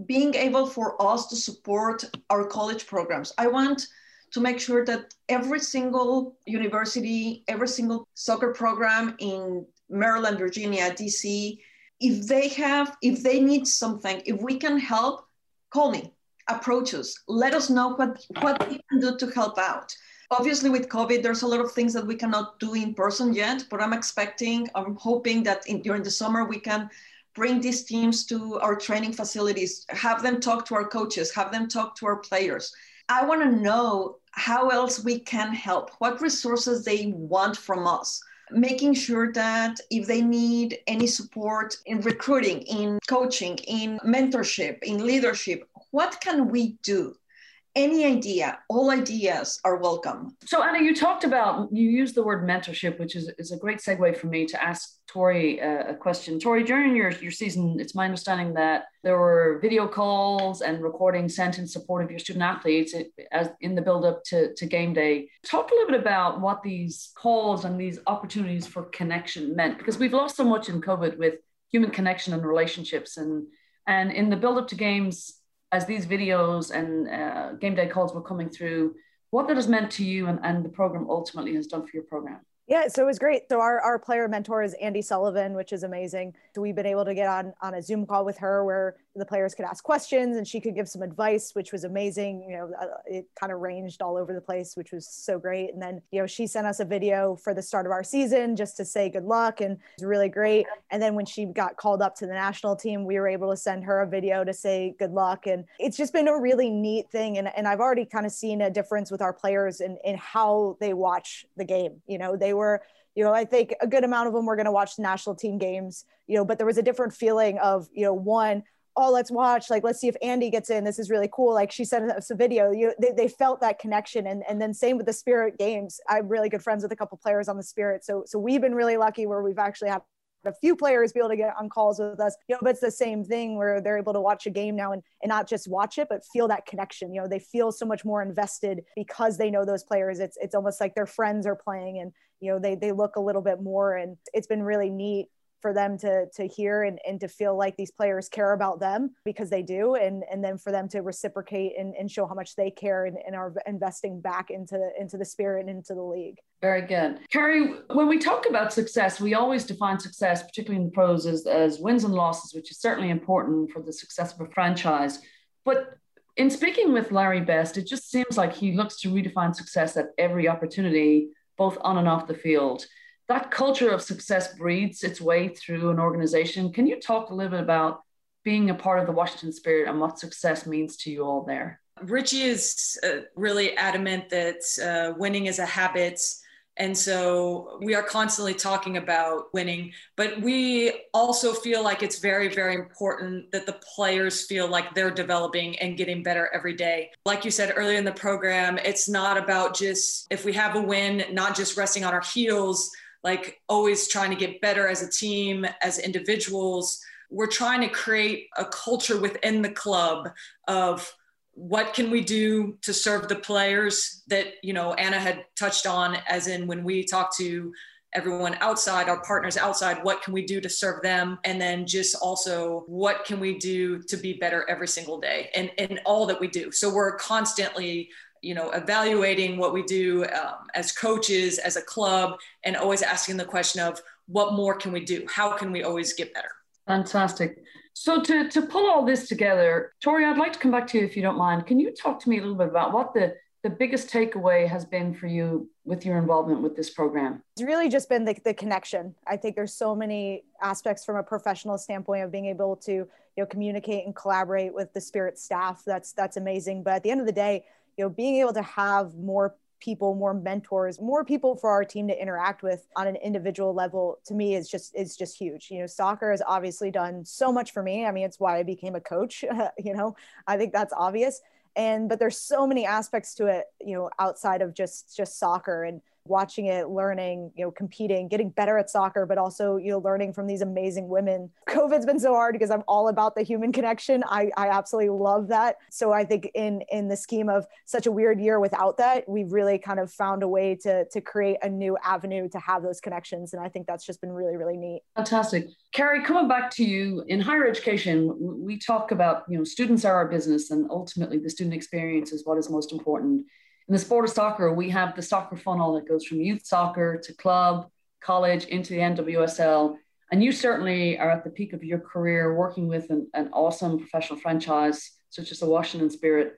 S4: being able for us to support our college programs, I want to make sure that every single university, every single soccer program in Maryland, Virginia, DC, if they have, if they need something, if we can help, call me approach us. Let us know what, what we can do to help out. Obviously, with COVID, there's a lot of things that we cannot do in person yet, but I'm expecting, I'm hoping that in, during the summer we can bring these teams to our training facilities, have them talk to our coaches, have them talk to our players. I want to know how else we can help, what resources they want from us making sure that if they need any support in recruiting, in coaching, in mentorship, in leadership, what can we do? Any idea, all ideas are welcome.
S3: So, Anna, you talked about, you used the word mentorship, which is, is a great segue for me to ask Tori uh, a question. Tori, during your, your season, it's my understanding that there were video calls and recordings sent in support of your student athletes as in the build up to, to game day. Talk a little bit about what these calls and these opportunities for connection meant, because we've lost so much in COVID with human connection and relationships. And, and in the build up to games, as these videos and uh, game day calls were coming through, what that has meant to you and, and the program ultimately has done for your program.
S6: Yeah, so it was great. So our, our player mentor is Andi Sullivan, which is amazing. So we've been able to get on on a Zoom call with her where the players could ask questions and she could give some advice, which was amazing. You know, uh, it kind of ranged all over the place, which was so great. And then, you know, she sent us a video for the start of our season just to say good luck and it was really great. And then when she got called up to the national team, we were able to send her a video to say good luck. And it's just been a really neat thing. And, and I've already kind of seen a difference with our players in, in how they watch the game. You know, they were you know, I think a good amount of them were going to watch the national team games, you know, but there was a different feeling of, you know, one, oh, let's watch, like, let's see if andi gets in. This is really cool. Like she sent us a video. You, they, they felt that connection. And, and then same with the Spirit games. I'm really good friends with a couple players on the Spirit. So, so we've been really lucky where we've actually had a few players be able to get on calls with us. You know, but it's the same thing where they're able to watch a game now and, and not just watch it, but feel that connection. You know, they feel so much more invested because they know those players. It's it's almost like their friends are playing and you know they they look a little bit more and it's been really neat for them to to hear and, and to feel like these players care about them because they do. And and then for them to reciprocate and, and show how much they care and, and are investing back into into the spirit and into the league.
S3: Very good. Carrie when we talk about success we always define success particularly in the pros as, as wins and losses which is certainly important for the success of a franchise. But in speaking with larry best it just seems like he looks to redefine success at every opportunity both on and off the field that culture of success breeds its way through an organization. Can you talk a little bit about being a part of the Washington Spirit and what success means to you all there?
S5: Richie is uh, really adamant that uh, winning is a habit. And so we are constantly talking about winning, but we also feel like it's very, very important that the players feel like they're developing and getting better every day. Like you said earlier in the program, it's not about just if we have a win, not just resting on our heels, like always trying to get better as a team, as individuals. We're trying to create a culture within the club of what can we do to serve the players that you know Anna had touched on as in when we talk to everyone outside our partners outside what can we do to serve them and then just also what can we do to be better every single day and in all that we do so we're constantly you know evaluating what we do um, as coaches as a club and always asking the question of what more can we do how can we always get better
S3: fantastic so to, to pull all this together tori i'd like to come back to you if you don't mind can you talk to me a little bit about what the the biggest takeaway has been for you with your involvement with this program?
S6: It's really just been the, the connection. I think there's so many aspects from a professional standpoint of being able to, you know, communicate and collaborate with the spirit staff. That's that's amazing. But at the end of the day, you know being able to have more people more mentors more people for our team to interact with on an individual level to me is just is just huge. You know soccer has obviously done so much for me. I mean it's why i became a coach [laughs] you know? I think that's obvious. And but there's so many aspects to it you know outside of just just soccer. And watching it, learning, you know, competing, getting better at soccer, but also, you know, learning from these amazing women. [laughs] COVID's been so hard because I'm all about the human connection. I, I absolutely love that. So I think in in the scheme of such a weird year without that, we've really kind of found a way to to create a new avenue to have those connections. And I think that's just been really, really neat.
S3: Fantastic. Carrie, coming back to you in higher education, we talk about, you know, students are our business and ultimately the student experience is what is most important in the sport of soccer, we have the soccer funnel that goes from youth soccer to club, college, into the NWSL. And you certainly are at the peak of your career working with an, an awesome professional franchise such as the Washington Spirit.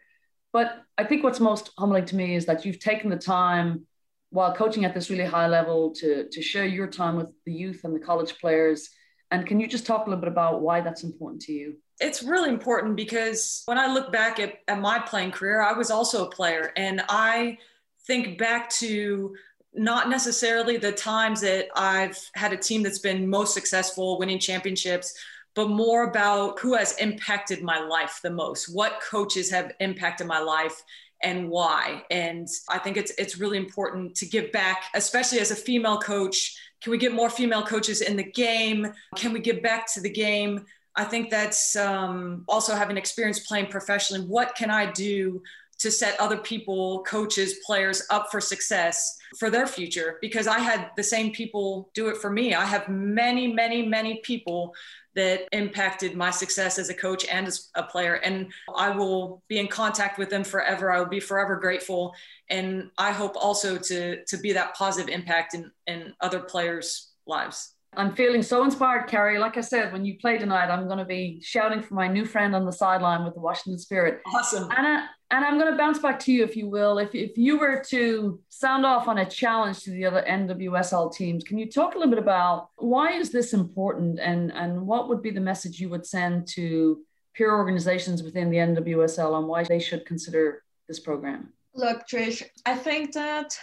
S3: But I think what's most humbling to me is that you've taken the time while coaching at this really high level to, to share your time with the youth and the college players. And can you just talk a little bit about why that's important to you?
S5: it's really important because when I look back at, at my playing career, I was also a player. And I think back to not necessarily the times that I've had a team that's been most successful, winning championships, but more about who has impacted my life the most, what coaches have impacted my life and why. And I think it's it's really important to give back, especially as a female coach. Can we get more female coaches in the game? Can we get back to the game? I think that's um, also having experience playing professionally. What can I do to set other people, coaches, players up for success for their future? Because I had the same people do it for me. I have many, many, many people that impacted my success as a coach and as a player. And I will be in contact with them forever. I will be forever grateful. And I hope also to, to be that positive impact in, in other players' lives.
S3: I'm feeling so inspired, Carrie. Like I said, when you play tonight, I'm going to be shouting for my new friend on the sideline with the Washington Spirit.
S5: Awesome.
S3: Anna, and I'm going to bounce back to you, if you will. If, if you were to sound off on a challenge to the other NWSL teams, can you talk a little bit about why is this important and, and what would be the message you would send to peer organizations within the NWSL on why they should consider this program?
S4: Look, Trish, I think that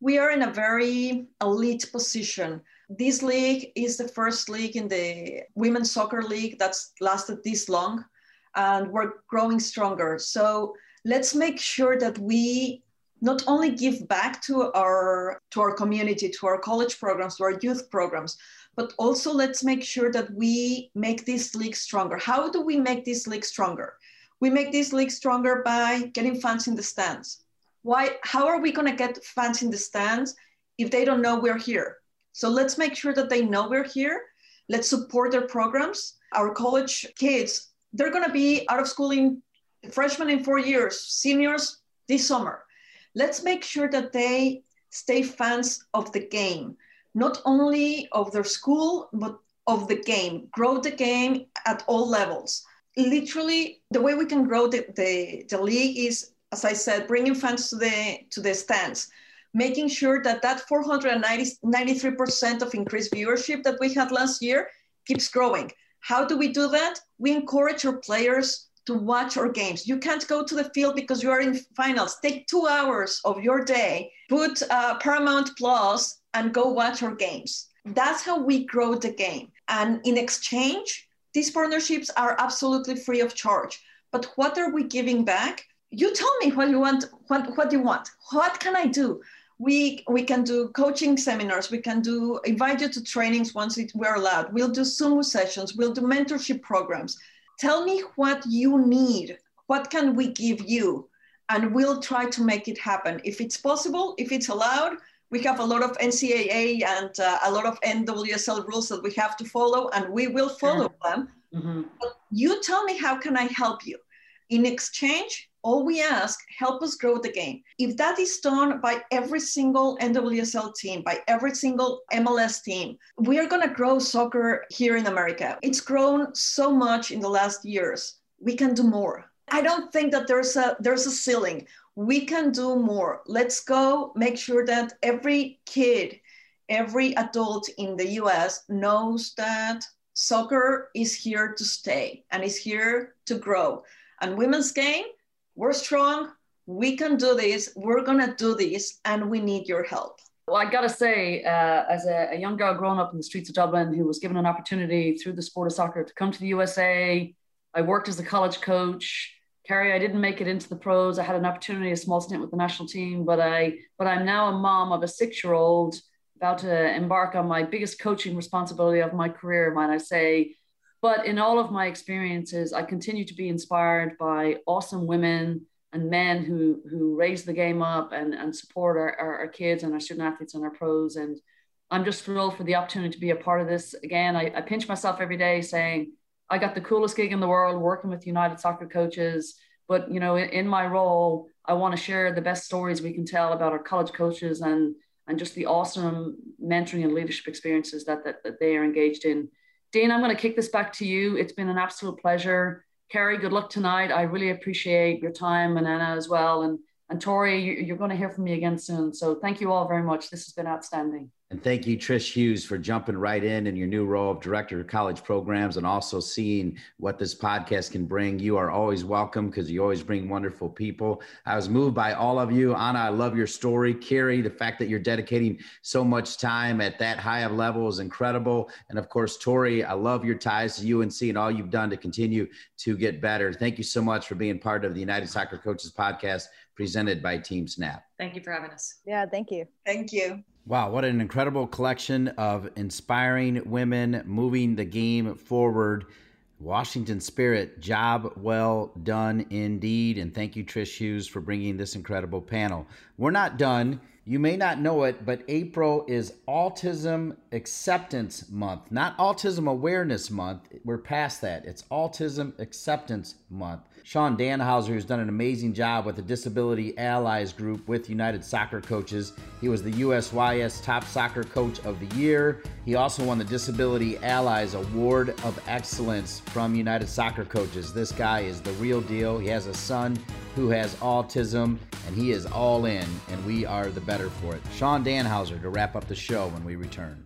S4: we are in a very elite position this league is the first league in the women's soccer league that's lasted this long, and we're growing stronger. So let's make sure that we not only give back to our to our community, to our college programs, to our youth programs, but also let's make sure that we make this league stronger. How do we make this league stronger? We make this league stronger by getting fans in the stands. Why? How are we going to get fans in the stands if they don't know we're here? So let's make sure that they know we're here. Let's support their programs. Our college kids, they're going to be out of school in freshmen in four years, seniors this summer. Let's make sure that they stay fans of the game, not only of their school, but of the game. Grow the game at all levels. Literally, the way we can grow the, the, the league is, as I said, bringing fans to the to the stands making sure that that 493% of increased viewership that we had last year keeps growing. How do we do that? We encourage our players to watch our games. You can't go to the field because you are in finals. Take two hours of your day, put uh, Paramount Plus, and go watch our games. That's how we grow the game. And in exchange, these partnerships are absolutely free of charge. But what are we giving back? You tell me what you want. What, what you want? What can I do? we we can do coaching seminars we can do invite you to trainings once we're allowed we'll do zoom sessions we'll do mentorship programs tell me what you need. What can we give you? And we'll try to make it happen. If it's possible if it's allowed we have a lot of ncaa and uh, a lot of nwsl rules that we have to follow and we will follow them. Mm-hmm. but you tell me how can i help you in exchange all we ask, help us grow the game. If that is done by every single NWSL team, by every single MLS team, we are going to grow soccer here in America. It's grown so much in the last years. We can do more. I don't think that there's a there's a ceiling. We can do more. Let's go make sure that every kid, every adult in the US knows that soccer is here to stay and is here to grow. And women's game we're strong, we can do this, we're gonna do this, and we need your help.
S3: Well, I gotta say, uh, as a, a, young girl growing up in the streets of Dublin who was given an opportunity through the sport of soccer to come to the USA, I worked as a college coach. Carrie, I didn't make it into the pros. I had an opportunity, a small stint with the national team, but I, but I'm now a mom of a six-year-old about to embark on my biggest coaching responsibility of my career, might I say. But in all of my experiences, I continue to be inspired by awesome women and men who who raise the game up and, and support our, our, our kids and our student athletes and our pros. And I'm just thrilled for the opportunity to be a part of this. Again, I, I pinch myself every day saying, I got the coolest gig in the world working with United Soccer coaches. But you know, in, in my role, I want to share the best stories we can tell about our college coaches and and just the awesome mentoring and leadership experiences that, that, that they are engaged in. Dane, I'm going to kick this back to you. It's been an absolute pleasure. Carrie, good luck tonight. I really appreciate your time and Anna as well. And, and Tori, you're going to hear from me again soon. So thank you all very much. This has been outstanding.
S1: And thank you, Trish Hughes, for jumping right in in your new role of director of college programs and also seeing what this podcast can bring. You are always welcome because you always bring wonderful people. I was moved by all of you. Anna, I love your story. Carrie, the fact that you're dedicating so much time at that high of level is incredible. And of course, Tori, I love your ties to UNC and all you've done to continue to get better. Thank you so much for being part of the United Soccer Coaches podcast presented by TeamSnap.
S5: Thank you for having us.
S6: Yeah, thank you.
S4: Thank you.
S1: Wow, what an incredible collection of inspiring women moving the game forward. Washington Spirit, job well done indeed. And thank you, Trish Hughes, for bringing this incredible panel. We're not done. You may not know it, but April is Autism Acceptance Month, not Autism Awareness Month. We're past that. It's Autism Acceptance Month. Sean Danhauser, who's done an amazing job with the Disability Allies Group with United Soccer Coaches. He was the USYS Top Soccer Coach of the Year. He also won the Disability Allies Award of Excellence from United Soccer Coaches. This guy is the real deal. He has a son who has autism, and he is all in, and we are the better for it. Sean Danhauser to wrap up the show when we return.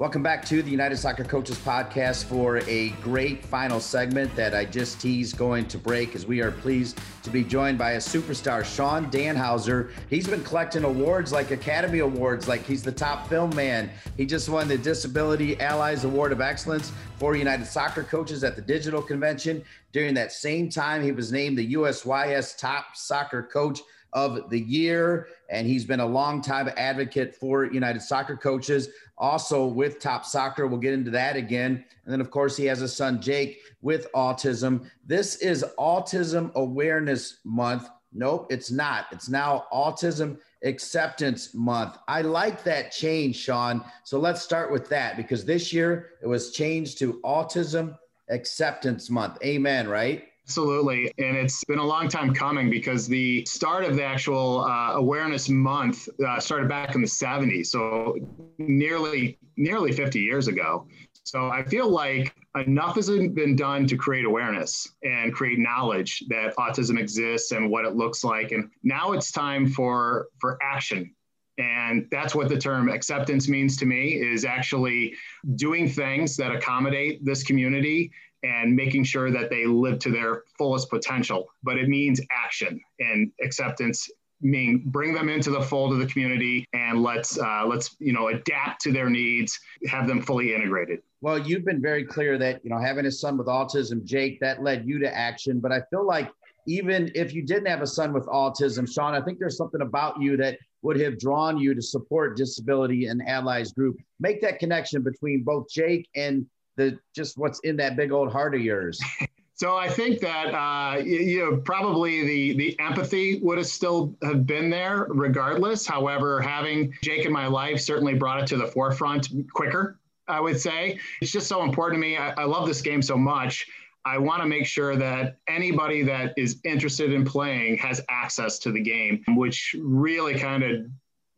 S1: Welcome back to the United Soccer Coaches Podcast for a great final segment that I just teased going to break as we are pleased to be joined by a superstar, Sean Danhauser. He's been collecting awards like Academy Awards, like he's the top film man. He just won the Disability Allies Award of Excellence for United Soccer Coaches at the Digital Convention. During that same time, he was named the USYS Top Soccer Coach of the year. And he's been a long time advocate for United Soccer Coaches, also with Top Soccer. We'll get into that again. And then, of course, he has a son, Jake, with autism. This is Autism Awareness Month. Nope, it's not. It's now Autism Acceptance Month. I like that change, Sean. So let's start with that because this year it was changed to Autism Acceptance Month. Amen, right?
S7: Absolutely. And it's been a long time coming because the start of the actual uh, awareness month uh, started back in the 70s. So nearly, nearly 50 years ago. So I feel like enough has been done to create awareness and create knowledge that autism exists and what it looks like. And now it's time for, for action and that's what the term acceptance means to me is actually doing things that accommodate this community and making sure that they live to their fullest potential. But it means action and acceptance mean bring them into the fold of the community and let's uh, let's you know adapt to their needs have them fully integrated.
S1: Well you've been very clear that you know having a son with autism jake that led you to action. But i feel like even if you didn't have a son with autism sean i think there's something about you that would have drawn you to support disability and allies group. Make that connection between both jake and the just what's in that big old heart of yours? [laughs]
S7: So I think that uh, you know probably the the empathy would have still have been there regardless. However, having Jake in my life certainly brought it to the forefront quicker. I would say it's just so important to me. I, I love this game so much. I want to make sure that anybody that is interested in playing has access to the game, which really kind of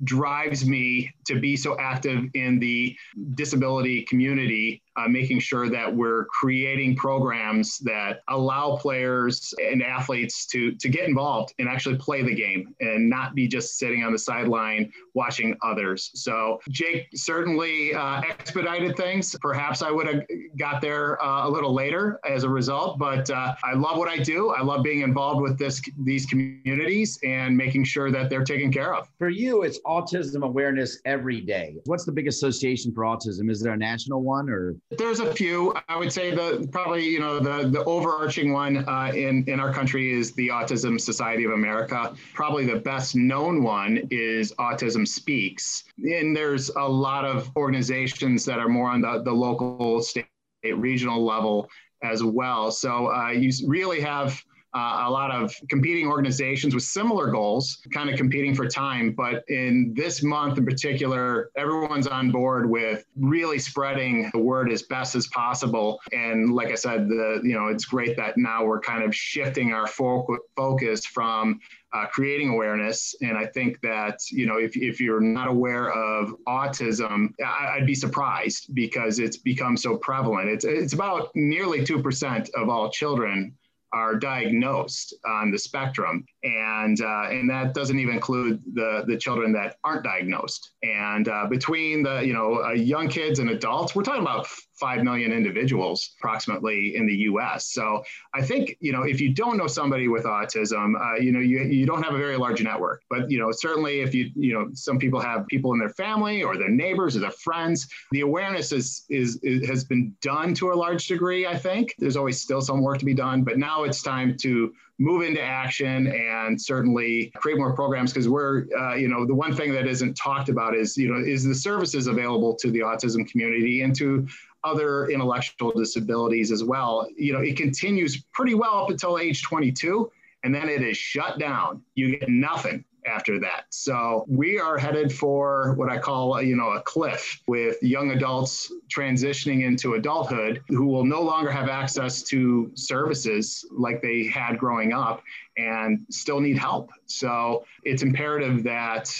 S7: drives me to be so active in the disability community uh, making sure that we're creating programs that allow players and athletes to to get involved and actually play the game and not be just sitting on the sideline watching others. So Jake certainly uh, expedited things. Perhaps I would have got there uh, a little later as a result, but uh, I love what I do. I love being involved with this these communities and making sure that they're taken care of.
S1: For you, it's autism awareness every day. What's the big association for autism? Is there a national one or?
S7: There's a few. I would say the probably you know the the overarching one uh, in in our country is the Autism Society of America. Probably the best known one is Autism Speaks, and there's a lot of organizations that are more on the the local, state, regional level as well. So uh, you really have uh, a lot of competing organizations with similar goals, kind of competing for time. But in this month in particular, everyone's on board with really spreading the word as best as possible. And like I said, the you know it's great that now we're kind of shifting our fo- focus from uh, creating awareness. And I think that, you know, if, if you're not aware of autism, I, would be surprised because it's become so prevalent. It's, it's about nearly 2% of all children are diagnosed on the spectrum, and uh, and that doesn't even include the the children that aren't diagnosed. And uh, between the you know uh, young kids and adults, we're talking about 5 million individuals approximately in the US. So I think, you know, if you don't know somebody with autism, uh, you know, you, you don't have a very large network. But, you know, certainly if you, you know, some people have people in their family or their neighbors or their friends, the awareness is, is, is has been done to a large degree, I think. There's always still some work to be done, but now it's time to move into action and certainly create more programs because we're uh, you know the one thing that isn't talked about is you know is the services available to the autism community and to other intellectual disabilities as well. You know, it continues pretty well up until age 22, and then it is shut down. You get nothing after that. So we are headed for what I call, you know, a cliff with young adults transitioning into adulthood who will no longer have access to services like they had growing up and still need help. So it's imperative that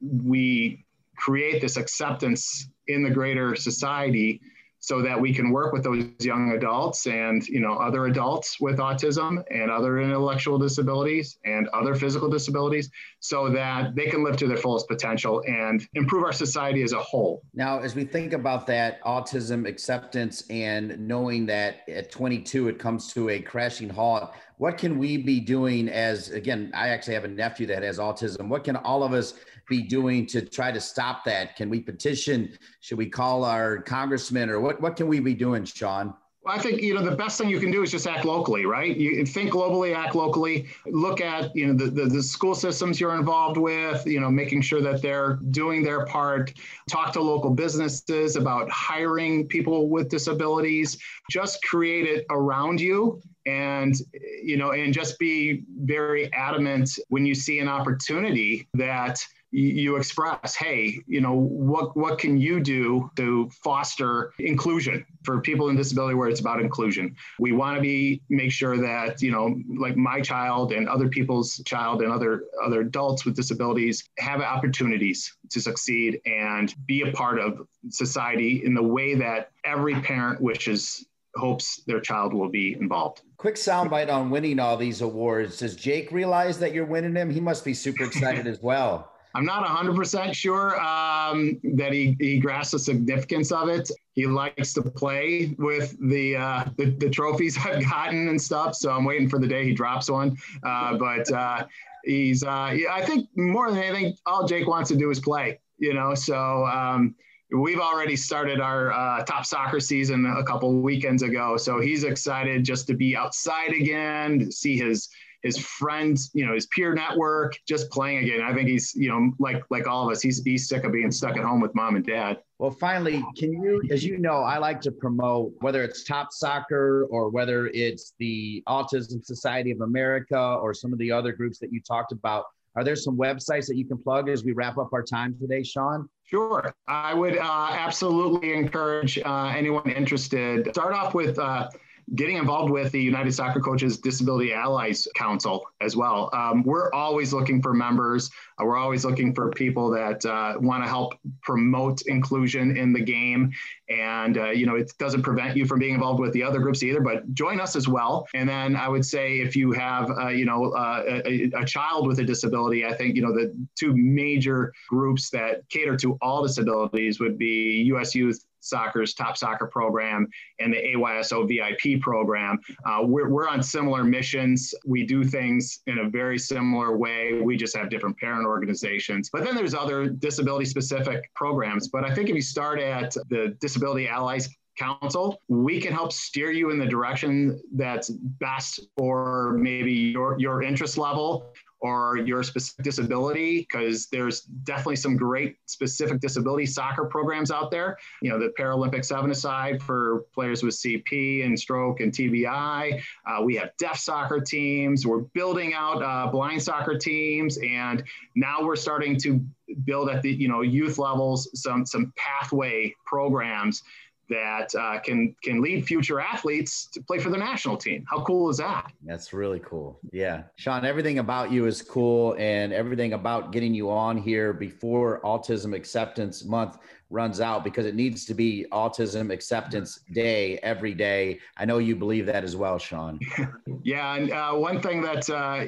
S7: we create this acceptance in the greater society so that we can work with those young adults and you know other adults with autism and other intellectual disabilities and other physical disabilities so that they can live to their fullest potential and improve our society as a whole.
S1: Now as we think about that autism acceptance and knowing that at 22 it comes to a crashing halt what can we be doing as again i actually have a nephew that has autism what can all of us be doing to try to stop that can we petition should we call our congressman or what, what can we be doing sean
S7: I think you know the best thing you can do is just act locally, right? You think globally, act locally. Look at you know the, the, the, school systems you're involved with. You know, making sure that they're doing their part. Talk to local businesses about hiring people with disabilities. Just create it around you, and you know, and just be very adamant when you see an opportunity that you express, hey, you know, what what can you do to foster inclusion for people in disability where it's about inclusion? We want to be make sure that, you know, like my child and other people's child and other other adults with disabilities have opportunities to succeed and be a part of society in the way that every parent wishes hopes their child will be involved.
S1: Quick soundbite on winning all these awards. Does Jake realize that you're winning him? He must be super excited as well. [laughs]
S7: I'm not 100% sure um, that he, he grasps the significance of it. He likes to play with the, uh, the, the trophies [laughs] I've gotten and stuff. So I'm waiting for the day he drops one. Uh, but uh, he's, uh, I think more than anything, all Jake wants to do is play, you know? So um, we've already started our uh, top soccer season a couple weekends ago. So he's excited just to be outside again, to see his his friends, you know, his peer network, just playing again. I think he's, you know, like like all of us, he's he's sick of being stuck at home with mom and dad.
S1: Well, finally, can you, as you know, I like to promote whether it's Top Soccer or whether it's the Autism Society of America or some of the other groups that you talked about. Are there some websites that you can plug as we wrap up our time today, Sean?
S7: Sure. I would uh, absolutely encourage uh, anyone interested. Start off with uh, getting involved with the United Soccer Coaches Disability Allies Council as well. Um, we're always looking for members. Uh, we're always looking for people that uh, want to help promote inclusion in the game. And, uh, you know, it doesn't prevent you from being involved with the other groups either, but join us as well. And then I would say if you have, uh, you know, uh, a, a child with a disability, I think, you know, the two major groups that cater to all disabilities would be U.S. Youth Soccer's top soccer program and the AYSO VIP program. Uh, we're, we're on similar missions. We do things in a very similar way. We just have different parent organizations. But then there's other disability specific programs. But I think if you start at the Disability Allies council we can help steer you in the direction that's best for maybe your your interest level or your specific disability, because there's definitely some great specific disability soccer programs out there. You know, the Paralympic seven aside for players with CP and stroke and TBI. Uh, we have deaf soccer teams. We're building out uh, blind soccer teams, and now we're starting to build at the you know youth levels some some pathway programs that uh, can can lead future athletes to play for the national team. How cool is that?
S1: That's really cool. Yeah, Sean, everything about you is cool, and everything about getting you on here before Autism Acceptance Month runs out because it needs to be Autism Acceptance Day every day. I know you believe that as well, Sean. [laughs]
S7: yeah, and uh, one thing that uh,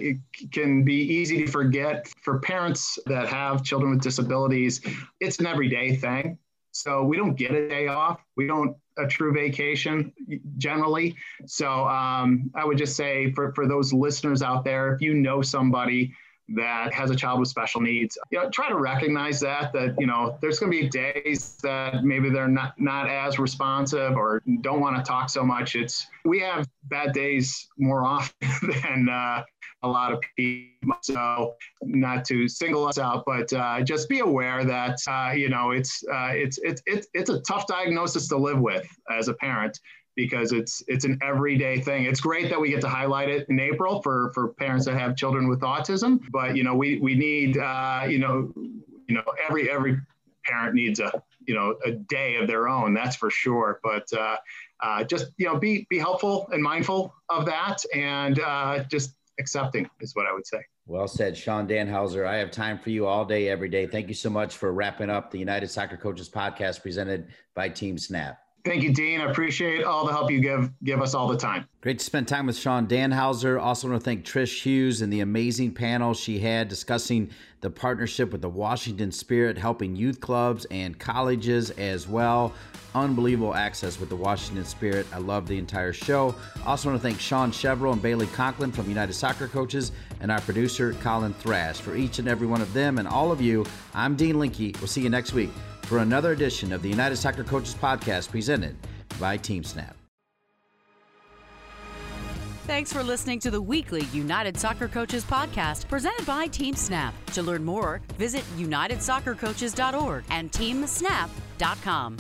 S7: can be easy to forget for parents that have children with disabilities, it's an everyday thing. So we don't get a day off. We don't a true vacation generally. So um, I would just say for, for those listeners out there, if you know somebody that has a child with special needs, you know, try to recognize that, that, you know, there's going to be days that maybe they're not, not as responsive or don't want to talk so much. It's, we have bad days more often [laughs] than, uh, a lot of people. So not to single us out, but uh, just be aware that uh, you know it's uh, it's it's it's it's a tough diagnosis to live with as a parent because it's it's an everyday thing. It's great that we get to highlight it in April for for parents that have children with autism, but you know we we need uh, you know you know every every parent needs a you know a day of their own. That's for sure. But uh, uh, just you know be be helpful and mindful of that, and uh, just accepting is what I would say.
S1: Well said, Sean Danhauser. I have time for you all day, every day. Thank you so much for wrapping up the United Soccer Coaches podcast presented by TeamSnap.
S7: Thank you, Dean. I appreciate all the help you give give us all the time.
S1: Great to spend time with Sean Danhauser. Also want to thank Trish Hughes and the amazing panel she had discussing the partnership with the Washington Spirit, helping youth clubs and colleges as well. Unbelievable access with the Washington Spirit. I love the entire show. Also want to thank Sean Chevrolet and Bailey Conklin from United Soccer Coaches and our producer, Colin Thrash. For each and every one of them and all of you, I'm Dean Linke. We'll see you next week for another edition of the United Soccer Coaches Podcast presented by TeamSnap.
S2: Thanks for listening to the weekly United Soccer Coaches podcast presented by TeamSnap. To learn more, visit unitedsoccercoaches.org and teamsnap.com.